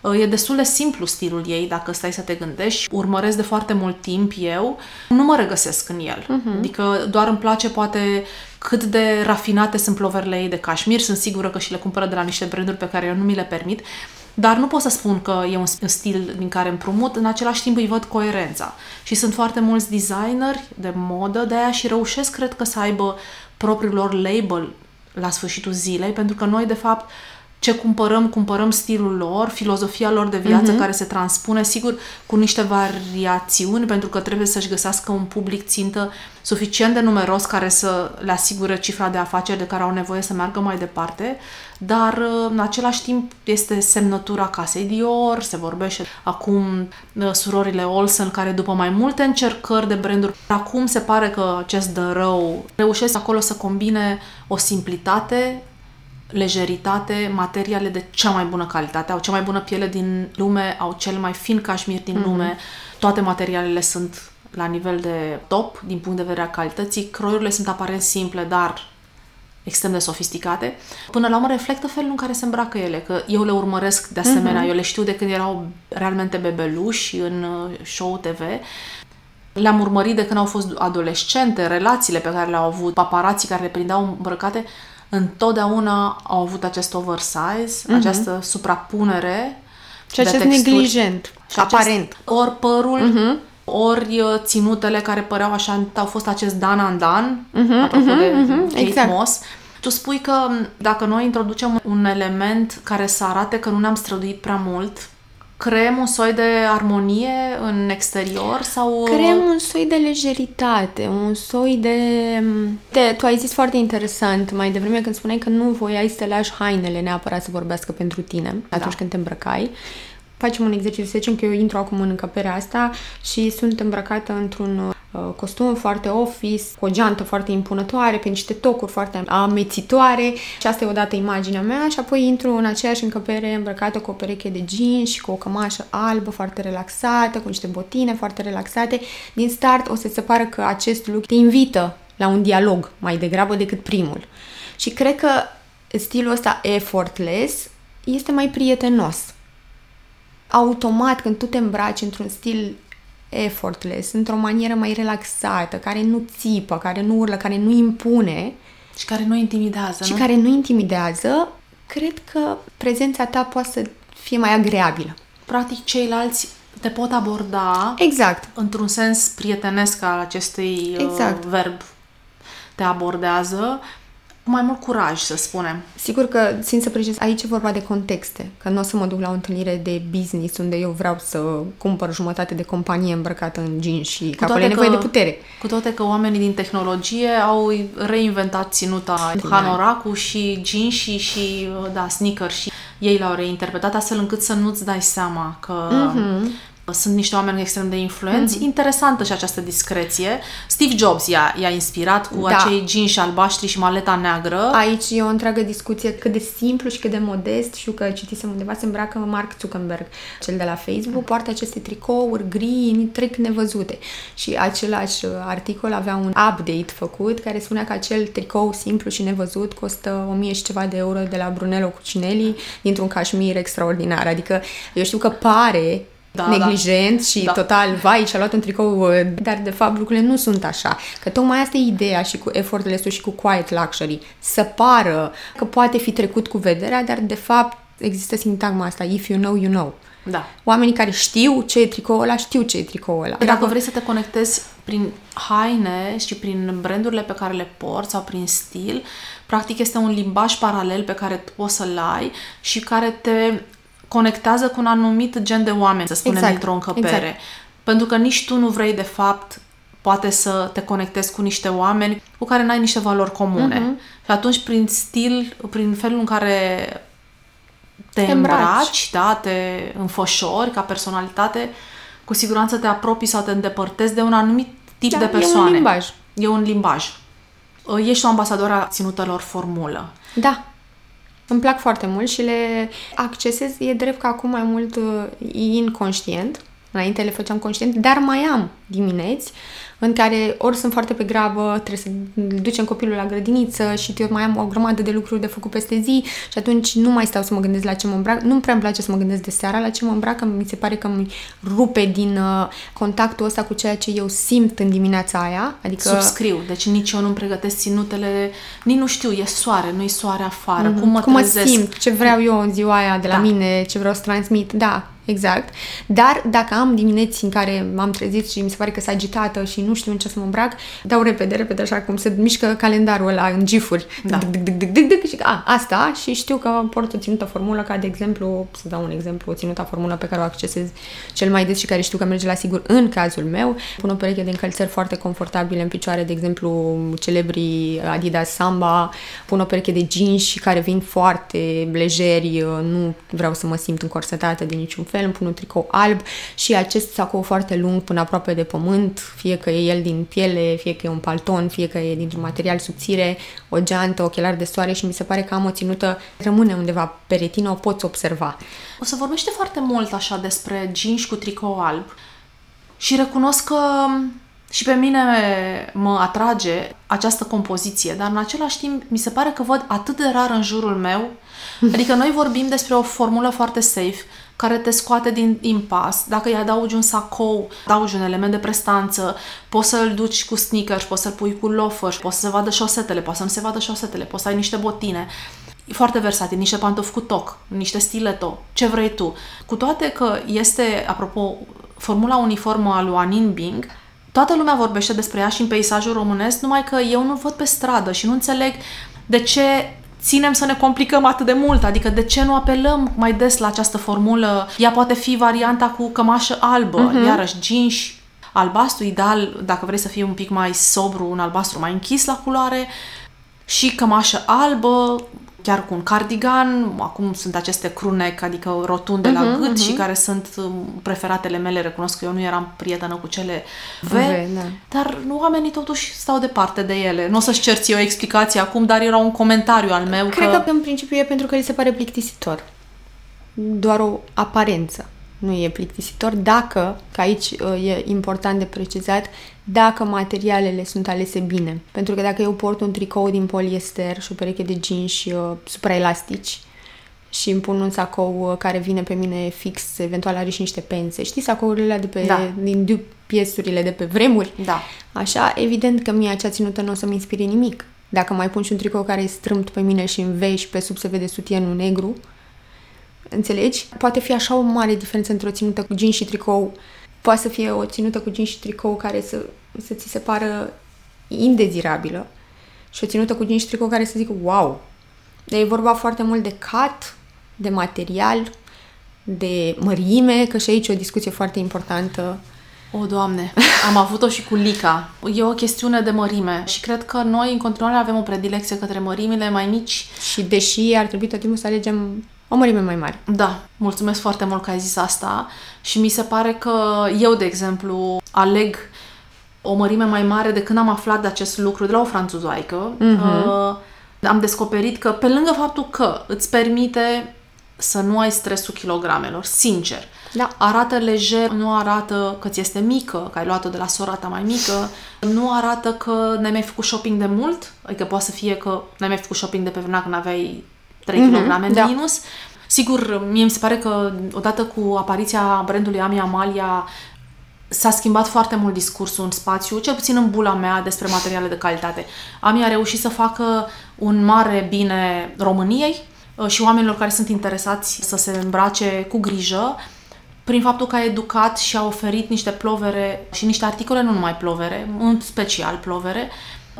Uh, e destul de simplu stilul ei, dacă stai să te gândești. Urmăresc de foarte mult timp eu. Nu mă regăsesc în el. Uh-huh. Adică doar îmi place poate cât de rafinate sunt ploverele ei de cașmir. Sunt sigură că și le cumpără de la niște branduri pe care eu nu mi le permit. Dar nu pot să spun că e un stil din care împrumut, în același timp îi văd coerența. Și sunt foarte mulți designeri de modă, de aia și reușesc, cred că, să aibă propriul lor label la sfârșitul zilei, pentru că noi, de fapt, ce cumpărăm, cumpărăm stilul lor, filozofia lor de viață uh-huh. care se transpune, sigur, cu niște variațiuni, pentru că trebuie să-și găsească un public țintă suficient de numeros care să le asigure cifra de afaceri de care au nevoie să meargă mai departe, dar în același timp este semnătura casei Dior, se vorbește acum surorile Olsen care după mai multe încercări de branduri, acum se pare că acest dărău reușesc acolo să combine o simplitate lejeritate, materiale de cea mai bună calitate, au cea mai bună piele din lume, au cel mai fin cașmir din mm-hmm. lume, toate materialele sunt la nivel de top din punct de vedere a calității, croiurile sunt aparent simple, dar extrem de sofisticate, până la urmă reflectă felul în care se îmbracă ele, că eu le urmăresc de asemenea, mm-hmm. eu le știu de când erau realmente bebeluși în uh, show TV, le-am urmărit de când au fost adolescente, relațiile pe care le-au avut, paparații care le prindeau îmbrăcate, întotdeauna au avut acest oversize, mm-hmm. această suprapunere și acest texturi. neglijent, și aparent. ori părul, mm-hmm. ori uh, ținutele care păreau așa, au fost acest dan în dan, mm-hmm, apropo mm-hmm, de mm-hmm, Kate exact. Moss. Tu spui că dacă noi introducem un element care să arate că nu ne-am străduit prea mult, creăm un soi de armonie în exterior sau... Creăm un soi de lejeritate, un soi de... de... Tu ai zis foarte interesant mai devreme când spuneai că nu voiai să lași hainele neapărat să vorbească pentru tine atunci da. când te îmbrăcai facem un exercițiu, să zicem că eu intru acum în încăperea asta și sunt îmbrăcată într-un uh, costum foarte office, cu o geantă foarte impunătoare, pe niște tocuri foarte amețitoare și asta e odată imaginea mea și apoi intru în aceeași încăpere îmbrăcată cu o pereche de jeans și cu o cămașă albă foarte relaxată, cu niște botine foarte relaxate. Din start o să se pară că acest look te invită la un dialog mai degrabă decât primul. Și cred că stilul ăsta effortless este mai prietenos automat când tu te îmbraci într-un stil effortless, într-o manieră mai relaxată, care nu țipă, care nu urlă, care nu impune și care nu intimidează, și nu? care nu intimidează, cred că prezența ta poate să fie mai agreabilă. Practic, ceilalți te pot aborda exact. într-un sens prietenesc al acestui uh, exact. verb te abordează cu mai mult curaj, să spunem. Sigur că țin să precizez, aici e vorba de contexte, că nu o să mă duc la o întâlnire de business unde eu vreau să cumpăr jumătate de companie îmbrăcată în jeans și cu că acolo e nevoie de putere. Cu toate că oamenii din tehnologie au reinventat ținuta hanoracu și jeans și, și da, sneaker și ei l-au reinterpretat astfel încât să nu-ți dai seama că mm-hmm sunt niște oameni extrem de influenți. Mm-hmm. Interesantă și această discreție. Steve Jobs i-a, i-a inspirat cu da. acei jeans albaștri și maleta neagră. Aici e o întreagă discuție cât de simplu și cât de modest. Și că citisem undeva, se îmbracă Mark Zuckerberg, cel de la Facebook, mm. poartă aceste tricouri gri, trec nevăzute. Și același articol avea un update făcut care spunea că acel tricou simplu și nevăzut costă 1000 și ceva de euro de la Brunello Cucinelli dintr-un cașmir extraordinar. Adică eu știu că pare da, neglijent da. și da. total, vai, și-a luat un tricou, uh, dar de fapt lucrurile nu sunt așa. Că tocmai asta e ideea și cu effortless și cu quiet luxury. Să pară că poate fi trecut cu vederea, dar de fapt există sintagma asta, if you know, you know. Da. Oamenii care știu ce e tricoul ăla, știu ce e tricoul ăla. Dacă, Dacă vrei să te conectezi prin haine și prin brandurile pe care le porți sau prin stil, practic este un limbaj paralel pe care tu poți să-l ai și care te conectează cu un anumit gen de oameni, să spunem, exact. dintr-o încăpere. Exact. Pentru că nici tu nu vrei, de fapt, poate să te conectezi cu niște oameni cu care n-ai niște valori comune. Uh-huh. Și atunci, prin stil, prin felul în care te, te îmbraci, îmbraci, da, te înfășori ca personalitate, cu siguranță te apropii sau te îndepărtezi de un anumit tip da, de persoane. E un limbaj. E un limbaj. Ești o ambasadoră a ținutelor formulă. Da. Îmi plac foarte mult și le accesez, e drept că acum mai mult uh, inconștient, înainte le făceam conștient, dar mai am dimineți în care ori sunt foarte pe grabă, trebuie să ducem copilul la grădiniță și eu mai am o grămadă de lucruri de făcut peste zi și atunci nu mai stau să mă gândesc la ce mă îmbrac. Nu prea îmi place să mă gândesc de seara la ce mă îmbrac, că mi se pare că mi rupe din uh, contactul ăsta cu ceea ce eu simt în dimineața aia. Adică... Subscriu, deci nici eu nu pregătesc ținutele, nici nu știu, e soare, nu e soare afară, mm-hmm. cum mă cum mă trezesc. simt, ce vreau eu în ziua aia de la Da. mine, ce vreau să transmit, da, exact. Dar dacă am dimineți în care m-am trezit și mi se pare că sunt agitată și nu știu în ce să mă îmbrac, dau repede, repede, așa cum se mișcă calendarul ăla în gifuri. Da. Dic, dic, dic, dic, dic, și a, asta și știu că port o ținută formulă ca, de exemplu, să dau un exemplu, o ținută formulă pe care o accesez cel mai des și care știu că merge la sigur în cazul meu. Pun o pereche de încălțări foarte confortabile în picioare, de exemplu, celebrii Adidas Samba, pun o pereche de jeans care vin foarte lejeri, nu vreau să mă simt încorsetată de niciun fel, îmi pun un tricou alb și acest sacou foarte lung până aproape de pământ, fie că e el din piele, fie că e un palton, fie că e dintr-un material subțire, o geantă, ochelari de soare și mi se pare că am o ținută, rămâne undeva pe retină, o poți observa. O să vorbește foarte mult așa despre jeans cu tricou alb și recunosc că și pe mine mă atrage această compoziție, dar în același timp mi se pare că văd atât de rar în jurul meu, adică noi vorbim despre o formulă foarte safe care te scoate din impas. Dacă îi adaugi un sacou, adaugi un element de prestanță, poți să-l duci cu sneakers, poți să-l pui cu loafers, poți să se vadă șosetele, poți să nu se vadă șosetele, poți să ai niște botine. E foarte versatil, niște pantofi cu toc, niște stiletto, ce vrei tu. Cu toate că este, apropo, formula uniformă a lui Anin Bing, toată lumea vorbește despre ea și în peisajul românesc, numai că eu nu văd pe stradă și nu înțeleg de ce ținem să ne complicăm atât de mult, adică de ce nu apelăm mai des la această formulă? Ea poate fi varianta cu cămașă albă, uh-huh. iarăși jeans albastru, ideal, dacă vrei să fie un pic mai sobru, un albastru mai închis la culoare, și cămașă albă, chiar cu un cardigan, acum sunt aceste crunec, adică rotunde uh-huh, la gât uh-huh. și care sunt um, preferatele mele, recunosc că eu nu eram prietenă cu cele V, V, da. dar oamenii totuși stau departe de ele. Nu o să-și cerți eu o explicație acum, dar era un comentariu al meu Cred că... că în principiu e pentru că li se pare plictisitor. Doar o aparență. Nu e plictisitor dacă, că aici uh, e important de precizat, dacă materialele sunt alese bine. Pentru că dacă eu port un tricou din poliester și o pereche de jeans uh, supraelastici și îmi pun un sacou uh, care vine pe mine fix, eventual are și niște pențe. Știți sacourile alea de pe, Da. din du- piesurile de pe vremuri? Da. Așa, evident că mie acea ținută nu o să-mi inspire nimic. Dacă mai pun și un tricou care e strâmt pe mine și în vei și pe sub se vede sutienul negru, înțelegi? Poate fi așa o mare diferență între o ținută cu jeans și tricou. Poate să fie o ținută cu jeans și tricou care să, să ți se pară indezirabilă și o ținută cu jeans și tricou care să zică wow. Dar e vorba foarte mult de cat, de material, de mărime, că și aici e o discuție foarte importantă. O, Doamne, am avut-o și cu Lica. E o chestiune de mărime și cred că noi în continuare avem o predilecție către mărimile mai mici. Și deși ar trebui tot timpul să alegem o mărime mai mare. Da, mulțumesc foarte mult că ai zis asta și mi se pare că eu, de exemplu, aleg o mărime mai mare de când am aflat de acest lucru de la o franțuzoaică. Uh-huh. Uh, am descoperit că, pe lângă faptul că îți permite să nu ai stresul kilogramelor, sincer, Da. arată lejer, nu arată că ți este mică, că ai luat-o de la sora ta mai mică, nu arată că n-ai mai făcut shopping de mult, adică poate să fie că n-ai mai făcut shopping de pe vremea când aveai 3 Mhm, kg în da. minus. Sigur, mie mi se pare că odată cu apariția brandului Ami Amalia s-a schimbat foarte mult discursul în spațiu, cel puțin în bula mea, despre materiale de calitate. Ami a reușit să facă un mare bine României uh, și oamenilor care sunt interesați să se îmbrace cu grijă, prin faptul că a educat și a oferit niște plovere și niște articole, nu numai plovere, în special plovere,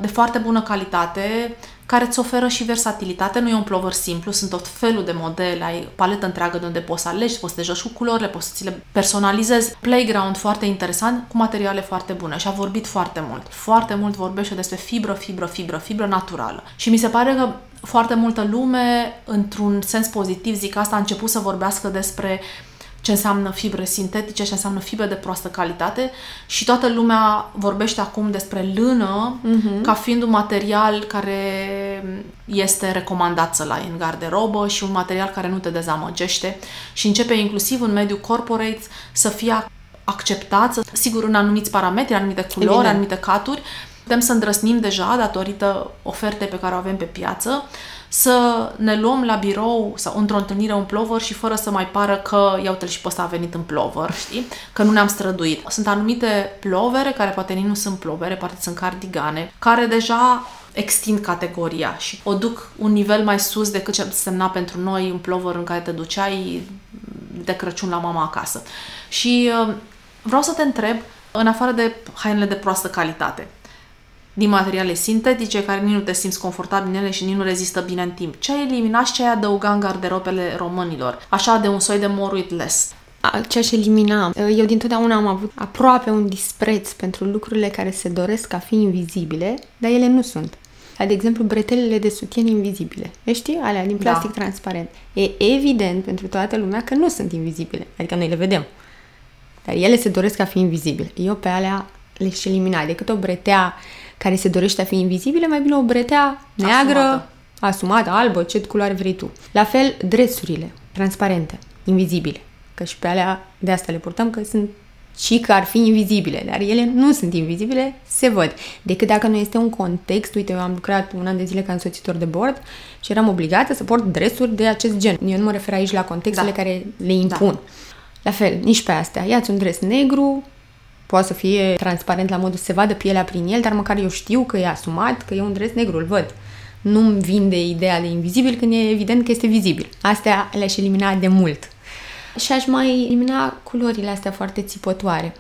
de foarte bună calitate, care îți oferă și versatilitate. Nu e un plover simplu, sunt tot felul de modele, ai paletă întreagă de unde poți să alegi, poți să te joci cu culorile, poți să ți le personalizezi. Playground foarte interesant, cu materiale foarte bune și a vorbit foarte mult. Foarte mult vorbește despre fibră, fibră, fibră, fibră naturală. Și mi se pare că foarte multă lume, într-un sens pozitiv, zic asta, a început să vorbească despre ce înseamnă fibre sintetice, ce înseamnă fibre de proastă calitate și toată lumea vorbește acum despre lână uh-huh. ca fiind un material care este recomandat să-l ai în garderobă și un material care nu te dezamăgește și începe inclusiv în mediul corporate să fie acceptați, sigur, în anumiți parametri, anumite culori, Evident. anumite caturi, putem să îndrăsnim deja, datorită ofertei pe care o avem pe piață, să ne luăm la birou sau într-o întâlnire un plover și fără să mai pară că iau și pe ăsta a venit în plover, știi? Că nu ne-am străduit. Sunt anumite plovere care poate nici nu sunt plovere, poate sunt cardigane, care deja extind categoria și o duc un nivel mai sus decât ce semna pentru noi un plover în care te duceai de Crăciun la mama acasă. Și uh, vreau să te întreb, în afară de hainele de proastă calitate, din materiale sintetice care nici nu te simți confortabil în ele și nici nu rezistă bine în timp. Ce ai eliminat și ce ai adăugat în garderobele românilor? Așa de un soi de more with less. Ce aș elimina? Eu dintotdeauna am avut aproape un dispreț pentru lucrurile care se doresc a fi invizibile, dar ele nu sunt. De exemplu, bretelele de sutien invizibile. Le știi? Alea din plastic da. transparent. E evident pentru toată lumea că nu sunt invizibile. Adică noi le vedem. Dar ele se doresc a fi invizibile. Eu pe alea le-aș elimina. Decât o bretea care se dorește a fi invizibilă, mai bine o bretea neagră, asumată, asumată albă, ce culoare vrei tu. La fel, dresurile, transparente, invizibile. Că și pe alea de asta le purtăm, că sunt și că ar fi invizibile, dar ele nu sunt invizibile, se văd. Decât dacă nu este un context, uite, eu am lucrat un an de zile ca însoțitor de bord și eram obligată să port dresuri de acest gen. Eu nu mă refer aici la contextele da. care le impun. Da. La fel, nici pe astea. Iați un dres negru, poate să fie transparent la modul să se vadă pielea prin el, dar măcar eu știu că e asumat, că e un dres negru, îl văd. Nu-mi vinde ideea de invizibil când e evident că este vizibil. Astea le-aș elimina de mult. Și aș mai elimina culorile astea foarte țipătoare.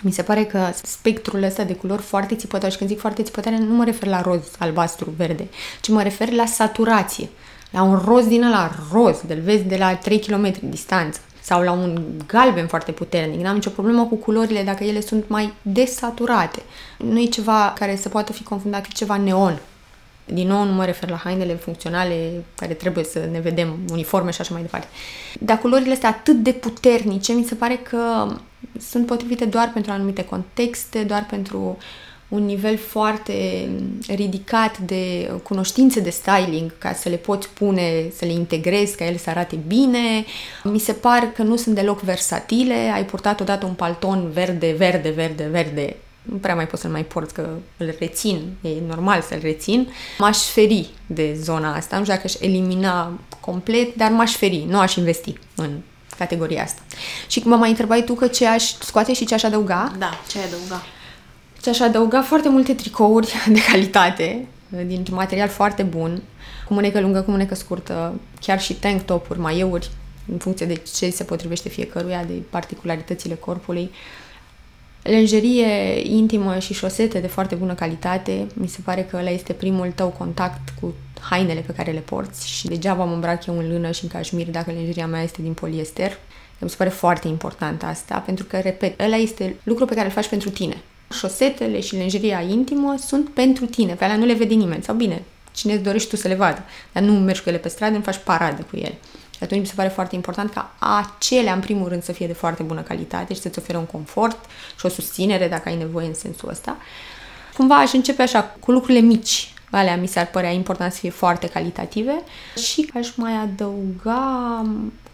Mi se pare că spectrul ăsta de culori foarte țipătoare, și când zic foarte țipătoare, nu mă refer la roz, albastru, verde, ci mă refer la saturație. La un roz din ăla roz, de vezi de la 3 km distanță sau la un galben foarte puternic. N-am nicio problemă cu culorile dacă ele sunt mai desaturate. Nu e ceva care să poată fi confundat cu ceva neon. Din nou, nu mă refer la hainele funcționale care trebuie să ne vedem uniforme și așa mai departe. Dar culorile astea atât de puternice, mi se pare că sunt potrivite doar pentru anumite contexte, doar pentru un nivel foarte ridicat de cunoștințe de styling ca să le poți pune, să le integrezi, ca ele să arate bine. Mi se par că nu sunt deloc versatile. Ai purtat odată un palton verde, verde, verde, verde. Nu prea mai pot să-l mai port, că îl rețin, e normal să-l rețin. M-aș feri de zona asta, nu știu dacă aș elimina complet, dar m-aș feri, nu aș investi în categoria asta. Și mă mai întrebai tu că ce aș scoate și ce aș adăuga? Da, ce ai adăuga? Și aș adăuga foarte multe tricouri de calitate, din material foarte bun, cu mânecă lungă, cu mânecă scurtă, chiar și tank top-uri, maieuri, în funcție de ce se potrivește fiecăruia, de particularitățile corpului. Lenjerie intimă și șosete de foarte bună calitate. Mi se pare că ăla este primul tău contact cu hainele pe care le porți și degeaba mă îmbrac eu în lână și în cașmir dacă lenjeria mea este din poliester. Mi se pare foarte important asta, pentru că, repet, ăla este lucru pe care îl faci pentru tine șosetele și lenjeria intimă sunt pentru tine, pe alea nu le vede nimeni. Sau bine, cine îți dorești tu să le vadă, dar nu mergi cu ele pe stradă, nu faci paradă cu ele. Și atunci mi se pare foarte important ca acelea, în primul rând, să fie de foarte bună calitate și să-ți ofere un confort și o susținere, dacă ai nevoie în sensul ăsta. Cumva aș începe așa, cu lucrurile mici, alea mi s-ar părea important să fie foarte calitative și aș mai adăuga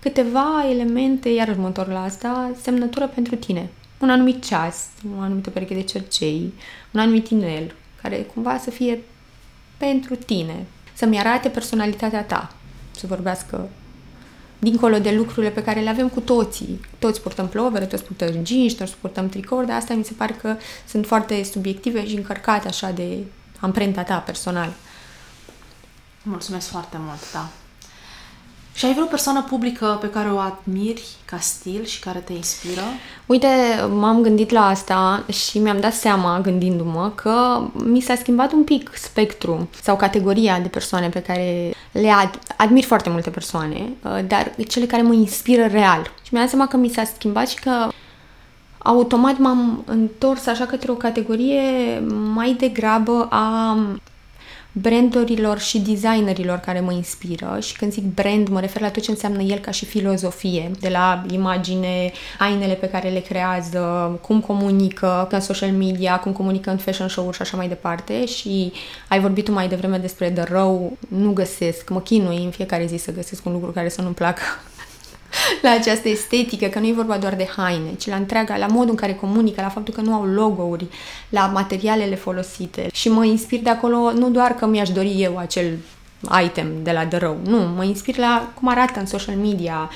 câteva elemente, iar mă întorc la asta, semnătură pentru tine un anumit ceas, o anumită pereche de cercei, un anumit inel, care cumva să fie pentru tine, să-mi arate personalitatea ta, să vorbească dincolo de lucrurile pe care le avem cu toții. Toți purtăm plovere, toți purtăm jeans, toți purtăm tricouri, dar asta mi se pare că sunt foarte subiective și încărcate așa de amprenta ta personală. Mulțumesc foarte mult, da. Și ai vreo persoană publică pe care o admiri ca stil și care te inspiră? Uite, m-am gândit la asta și mi-am dat seama, gândindu-mă, că mi s-a schimbat un pic spectru sau categoria de persoane pe care le ad- admir foarte multe persoane, uh, dar cele care mă inspiră real. Și mi-am dat seama că mi s-a schimbat și că automat m-am întors așa către o categorie mai degrabă a brandurilor și designerilor care mă inspiră. Și când zic brand mă refer la tot ce înseamnă el ca și filozofie, de la imagine, ainele pe care le creează, cum comunică în social media, cum comunică în fashion show-uri și așa mai departe. Și ai vorbit tu mai devreme despre de rău, nu găsesc, mă chinui în fiecare zi să găsesc un lucru care să nu-mi placă la această estetică, că nu e vorba doar de haine, ci la întreaga, la modul în care comunică, la faptul că nu au logo-uri, la materialele folosite. Și mă inspir de acolo nu doar că mi-aș dori eu acel item de la The Row, nu, mă inspir la cum arată în social media,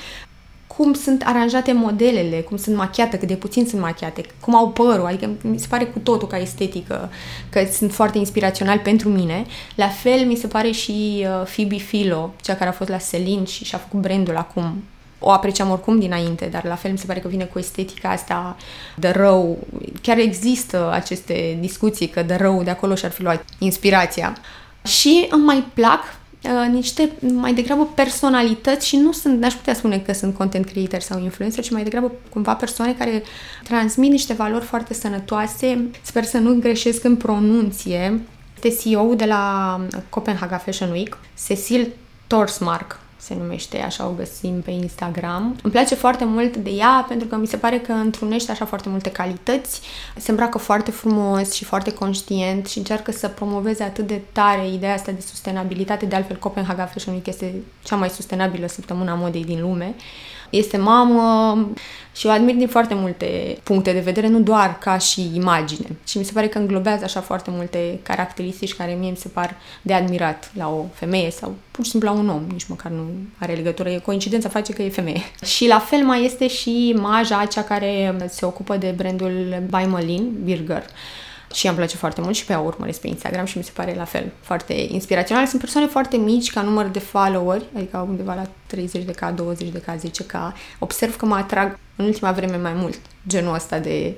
cum sunt aranjate modelele, cum sunt machiate, cât de puțin sunt machiate, cum au părul, adică mi se pare cu totul ca estetică, că sunt foarte inspirațional pentru mine. La fel mi se pare și uh, Phoebe Philo, cea care a fost la Celine și și-a făcut brandul acum. O apreciam oricum dinainte, dar la fel mi se pare că vine cu estetica asta de rău. Chiar există aceste discuții că de rău de acolo și-ar fi luat inspirația. Și îmi mai plac Uh, niște mai degrabă personalități și nu sunt, n-aș putea spune că sunt content creator sau influencer, ci mai degrabă cumva persoane care transmit niște valori foarte sănătoase. Sper să nu greșesc în pronunție. Este CEO de la Copenhaga Fashion Week, Cecil Torsmark, se numește, așa o găsim pe Instagram. Îmi place foarte mult de ea pentru că mi se pare că întrunește așa foarte multe calități, se îmbracă foarte frumos și foarte conștient și încearcă să promoveze atât de tare ideea asta de sustenabilitate. De altfel, Copenhaga Fashion Week este cea mai sustenabilă săptămână modei din lume este mamă și o admir din foarte multe puncte de vedere, nu doar ca și imagine. Și mi se pare că înglobează așa foarte multe caracteristici care mie mi se par de admirat la o femeie sau pur și simplu la un om, nici măcar nu are legătură, e coincidența face că e femeie. Și la fel mai este și Maja, cea care se ocupă de brandul By Malin, Birger și îmi place foarte mult și pe ea urmăresc pe Instagram și mi se pare la fel foarte inspirațional. Sunt persoane foarte mici ca număr de followeri, adică undeva la 30 de k, 20 de k, 10 k. Observ că mă atrag în ultima vreme mai mult genul ăsta de,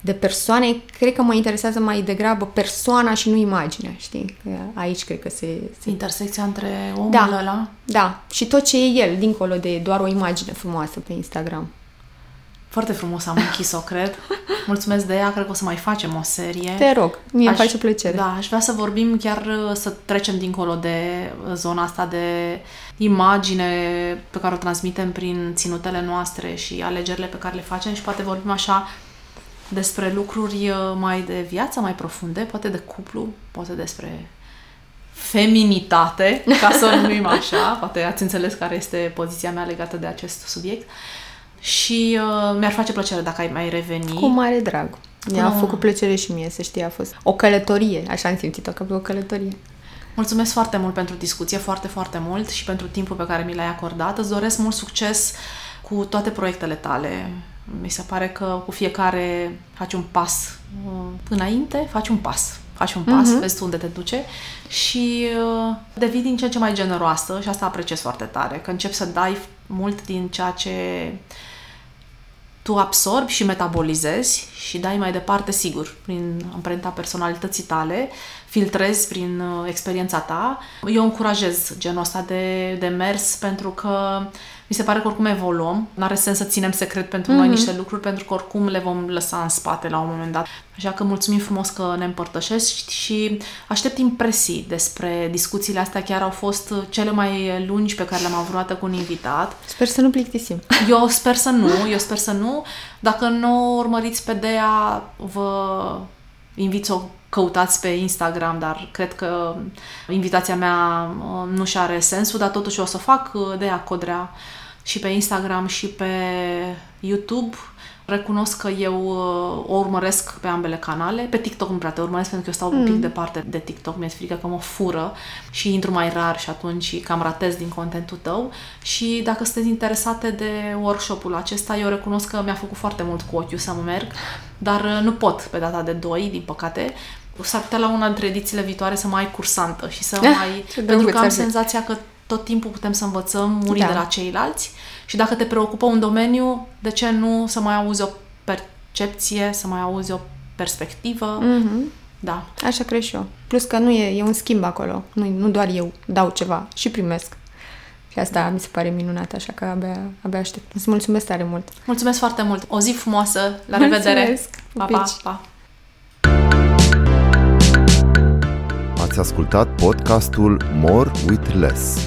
de persoane. Cred că mă interesează mai degrabă persoana și nu imaginea, știi? Că aici cred că se... se... Intersecția între omul da, ăla? Da, și tot ce e el, dincolo de doar o imagine frumoasă pe Instagram. Foarte frumos am închis-o, cred. Mulțumesc de ea, cred că o să mai facem o serie. Te rog, mie aș, îmi face plăcere. Da, aș vrea să vorbim chiar să trecem dincolo de zona asta de imagine pe care o transmitem prin ținutele noastre și alegerile pe care le facem și poate vorbim așa despre lucruri mai de viață, mai profunde, poate de cuplu, poate despre feminitate, ca să o numim așa, poate ați înțeles care este poziția mea legată de acest subiect și uh, mi-ar face plăcere dacă ai mai reveni. Cu mare drag. Mi-a Cum... făcut plăcere și mie, să știi, a fost o călătorie, așa am simțit-o, că o călătorie. Mulțumesc foarte mult pentru discuție, foarte, foarte mult și pentru timpul pe care mi l-ai acordat. Îți doresc mult succes cu toate proiectele tale. Mi se pare că cu fiecare faci un pas uh, înainte, faci un pas. Faci un pas, uh-huh. vezi tu unde te duce și uh, devii din ce în ce mai generoasă și asta apreciez foarte tare, că începi să dai mult din ceea ce tu absorbi și metabolizezi și dai mai departe, sigur, prin amprenta personalității tale, filtrezi prin uh, experiența ta. Eu încurajez genul ăsta de, de mers pentru că mi se pare că oricum evoluăm. Nu are sens să ținem secret pentru mm-hmm. noi mhm. niște lucruri, pentru că oricum le vom lăsa în spate la un moment dat. Așa că mulțumim frumos că ne împărtășești și aștept impresii despre discuțiile astea. Chiar au fost cele mai lungi pe care le-am avut cu un invitat. Sper să nu plictisim. Eu sper să nu, eu sper să nu. Dacă nu urmăriți pe Dea, vă invit să o căutați pe Instagram, dar cred că invitația mea uh, nu și are sensul, dar totuși o să fac uh, de Codrea și pe Instagram și pe YouTube. Recunosc că eu uh, o urmăresc pe ambele canale. Pe TikTok nu prea te urmăresc pentru că eu stau mm. un pic mm. departe de TikTok. Mi-e frică că mă fură și intru mai rar și atunci cam ratez din contentul tău. Și dacă sunteți interesate de workshop-ul acesta, eu recunosc că mi-a făcut foarte mult cu ochiul să mă merg, dar nu pot pe data de 2, din păcate s-ar putea la una dintre edițiile viitoare să mai ai cursantă și să ah, mai... pentru că am senzația că tot timpul putem să învățăm unii da. de la ceilalți și dacă te preocupă un domeniu, de ce nu să mai auzi o percepție, să mai auzi o perspectivă? Mm-hmm. Da. Așa cred și eu. Plus că nu e, e un schimb acolo. Nu, nu doar eu dau ceva și primesc. Și asta mi se pare minunat, așa că abia, abia aștept. Îți mulțumesc tare mult. Mulțumesc foarte mult. O zi frumoasă. La revedere. Mulțumesc. Pa, pa, pa. Ați ascultat podcastul More with Less.